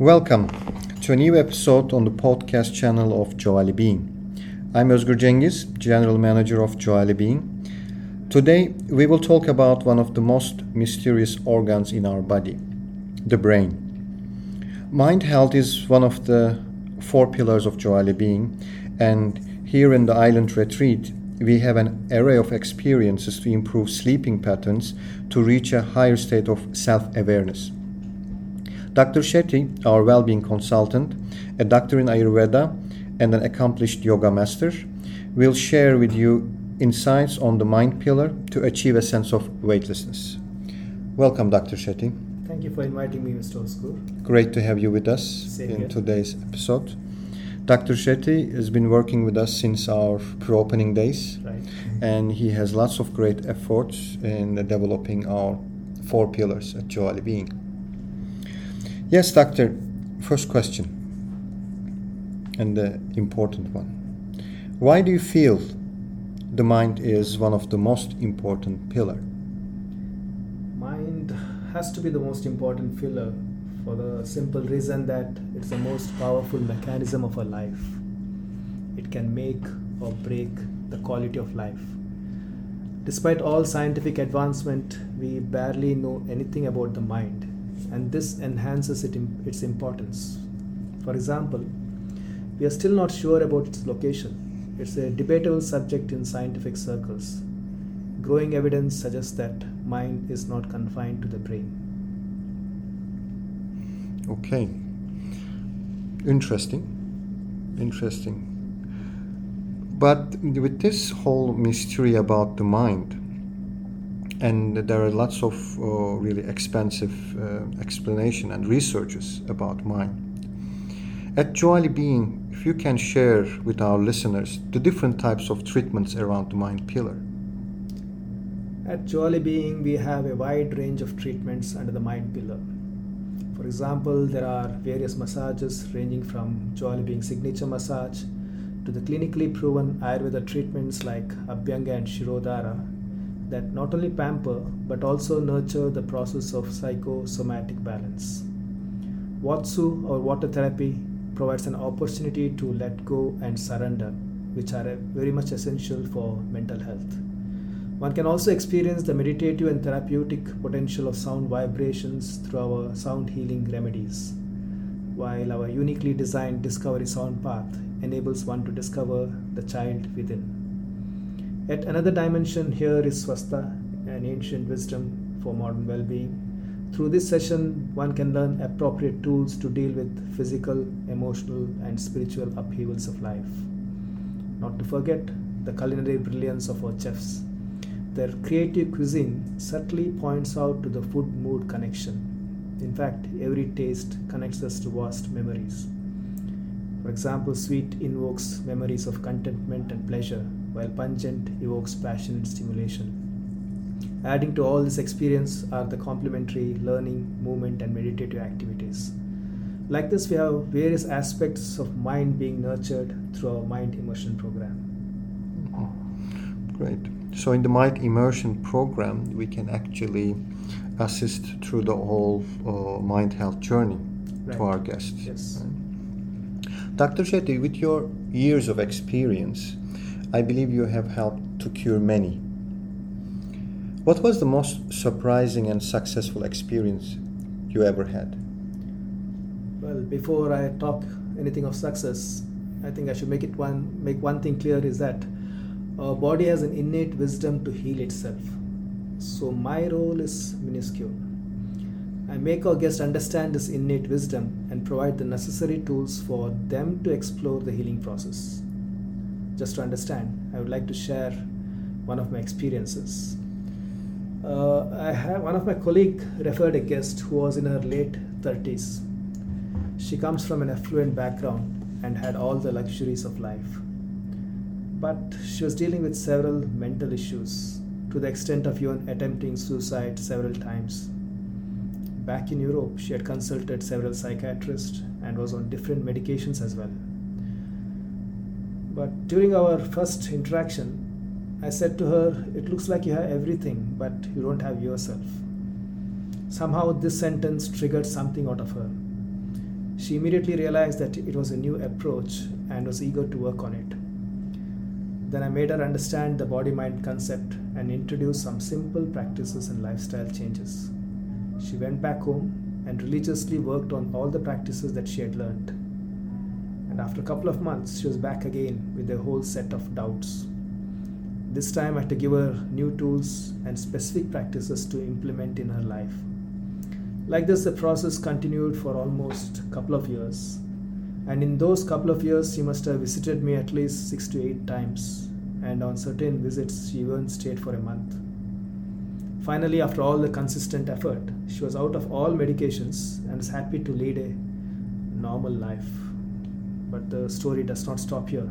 Welcome to a new episode on the podcast channel of Joali Being. I'm Özgür Cengiz, General Manager of Joali Being. Today we will talk about one of the most mysterious organs in our body, the brain. Mind health is one of the four pillars of Joali Being, and here in the island retreat, we have an array of experiences to improve sleeping patterns to reach a higher state of self awareness. Dr. Shetty, our well being consultant, a doctor in Ayurveda, and an accomplished yoga master, will share with you insights on the mind pillar to achieve a sense of weightlessness. Welcome, Dr. Shetty. Thank you for inviting me, Mr. Özgür. Great to have you with us Same in here. today's episode. Dr. Shetty has been working with us since our pre opening days, Right. and he has lots of great efforts in developing our four pillars at Joali Being. Yes, Doctor, first question, and the important one. Why do you feel the mind is one of the most important pillar? Mind has to be the most important pillar for the simple reason that it's the most powerful mechanism of our life. It can make or break the quality of life. Despite all scientific advancement, we barely know anything about the mind, and this enhances it, its importance. For example, we are still not sure about its location. It's a debatable subject in scientific circles. Growing evidence suggests that mind is not confined to the brain. Okay. Interesting. Interesting. But with this whole mystery about the mind, and there are lots of uh, really expensive uh, explanation and researches about mind. At Joali Being, if you can share with our listeners the different types of treatments around the mind pillar. At Joali Being, we have a wide range of treatments under the mind pillar. For example, there are various massages ranging from Joali Being signature massage to the clinically proven Ayurveda treatments like Abhyanga and Shirodhara that not only pamper but also nurture the process of psychosomatic balance. Watsu or water therapy provides an opportunity to let go and surrender, which are very much essential for mental health. One can also experience the meditative and therapeutic potential of sound vibrations through our sound healing remedies, while our uniquely designed Discovery Sound Path enables one to discover the child within. Yet another dimension here is Swastha, an ancient wisdom for modern well being. Through this session, one can learn appropriate tools to deal with physical, emotional, and spiritual upheavals of life. Not to forget the culinary brilliance of our chefs. Their creative cuisine subtly points out to the food mood connection. In fact, every taste connects us to vast memories. For example, sweet invokes memories of contentment and pleasure, while pungent evokes passion and stimulation. Adding to all this experience are the complementary learning, movement, and meditative activities. Like this, we have various aspects of mind being nurtured through our mind immersion program. Great. So in the Mind Immersion program, we can actually assist through the whole uh, mind health journey Right. to our guests. Yes. Right. Dr. Shetty, with your years of experience, I believe you have helped to cure many. What was the most surprising and successful experience you ever had? Well, before I talk anything of success, I think I should make it one make one thing clear is that our body has an innate wisdom to heal itself. So my role is minuscule. I make our guests understand this innate wisdom and provide the necessary tools for them to explore the healing process. Just to understand, I would like to share one of my experiences. Uh, I have one of my colleague referred a guest who was in her late 30s. She comes from an affluent background and had all the luxuries of life. But she was dealing with several mental issues to the extent of even attempting suicide several times. Back in Europe, she had consulted several psychiatrists and was on different medications as well. But during our first interaction, I said to her, It looks like you have everything, but you don't have yourself. Somehow, this sentence triggered something out of her. She immediately realized that it was a new approach and was eager to work on it. Then I made her understand the body mind concept and introduced some simple practices and lifestyle changes. She went back home and religiously worked on all the practices that she had learned. And after a couple of months, she was back again with a whole set of doubts. This time, I had to give her new tools and specific practices to implement in her life. Like this, the process continued for almost a couple of years. And in those couple of years, she must have visited me at least six to eight times. And on certain visits, she even stayed for a month. Finally, after all the consistent effort, she was out of all medications and was happy to lead a normal life. But the story does not stop here.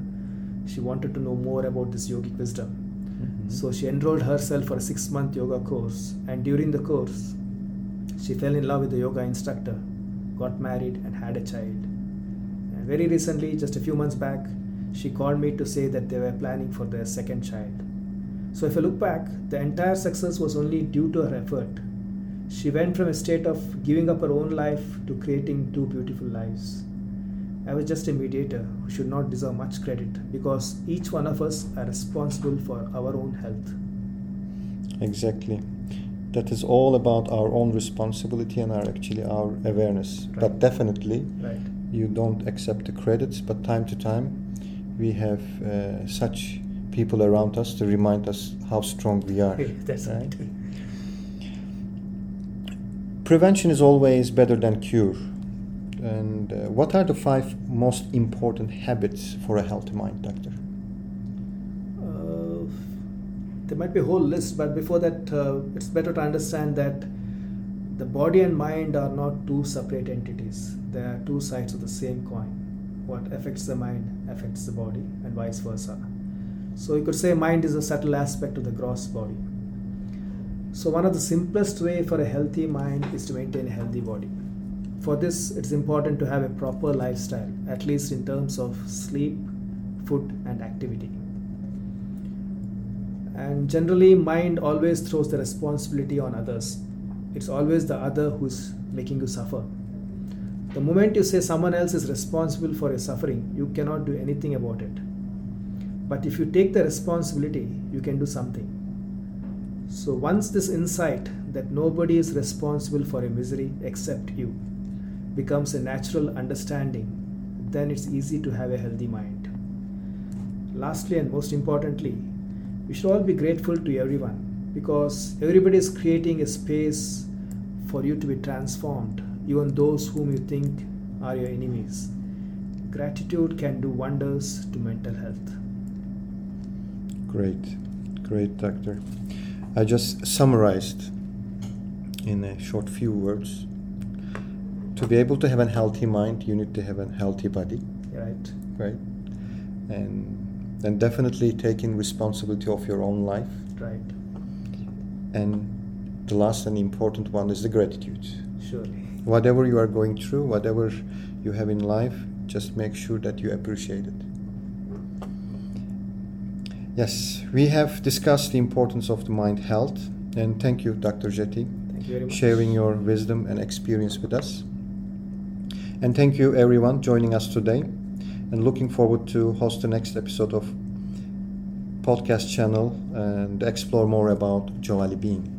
She wanted to know more about this yogic wisdom. Mhm. So she enrolled herself for a six month yoga course, and during the course, she fell in love with the yoga instructor, got married, and had a child. And very recently, just a few months back, she called me to say that they were planning for their second child. So if I look back, the entire success was only due to her effort. She went from a state of giving up her own life to creating two beautiful lives. I was just a mediator who should not deserve much credit because each one of us are responsible for our own health. Exactly. That is all about our own responsibility and our actually our awareness. But definitely, Right. you don't accept the credits. But time to time, we have uh, such people around us to remind us how strong we are. That's right. Prevention is always better than cure. And uh, what are the five most important habits for a healthy mind, doctor? Uh, there might be a whole list, but before that, uh, it's better to understand that the body and mind are not two separate entities. They are two sides of the same coin. What affects the mind affects the body, and vice versa. So you could say mind is a subtle aspect of the gross body. So one of the simplest way for a healthy mind is to maintain a healthy body. For this, it's important to have a proper lifestyle, at least in terms of sleep, food, and activity. And generally, mind always throws the responsibility on others. It's always the other who's making you suffer. The moment you say someone else is responsible for your suffering, you cannot do anything about it. But if you take the responsibility, you can do something. So, once this insight that nobody is responsible for your misery except you becomes a natural understanding, then it's easy to have a healthy mind. Lastly, and most importantly, we should all be grateful to everyone because everybody is creating a space for you to be transformed, even those whom you think are your enemies. Gratitude can do wonders to mental health. Great, great, doctor. I just summarized in a short few words. To be able to have a healthy mind, you need to have a healthy body, Right? right? And then definitely taking responsibility of your own life. Right. And the last and important one is the gratitude. Surely. Whatever you are going through, whatever you have in life, just make sure that you appreciate it. Yes, we have discussed the importance of the mind health, and thank you, Dr. Shetty, Thank you very sharing your wisdom and experience with us. And thank you, everyone, joining us today, and looking forward to host the next episode of podcast channel and explore more about Joali Being.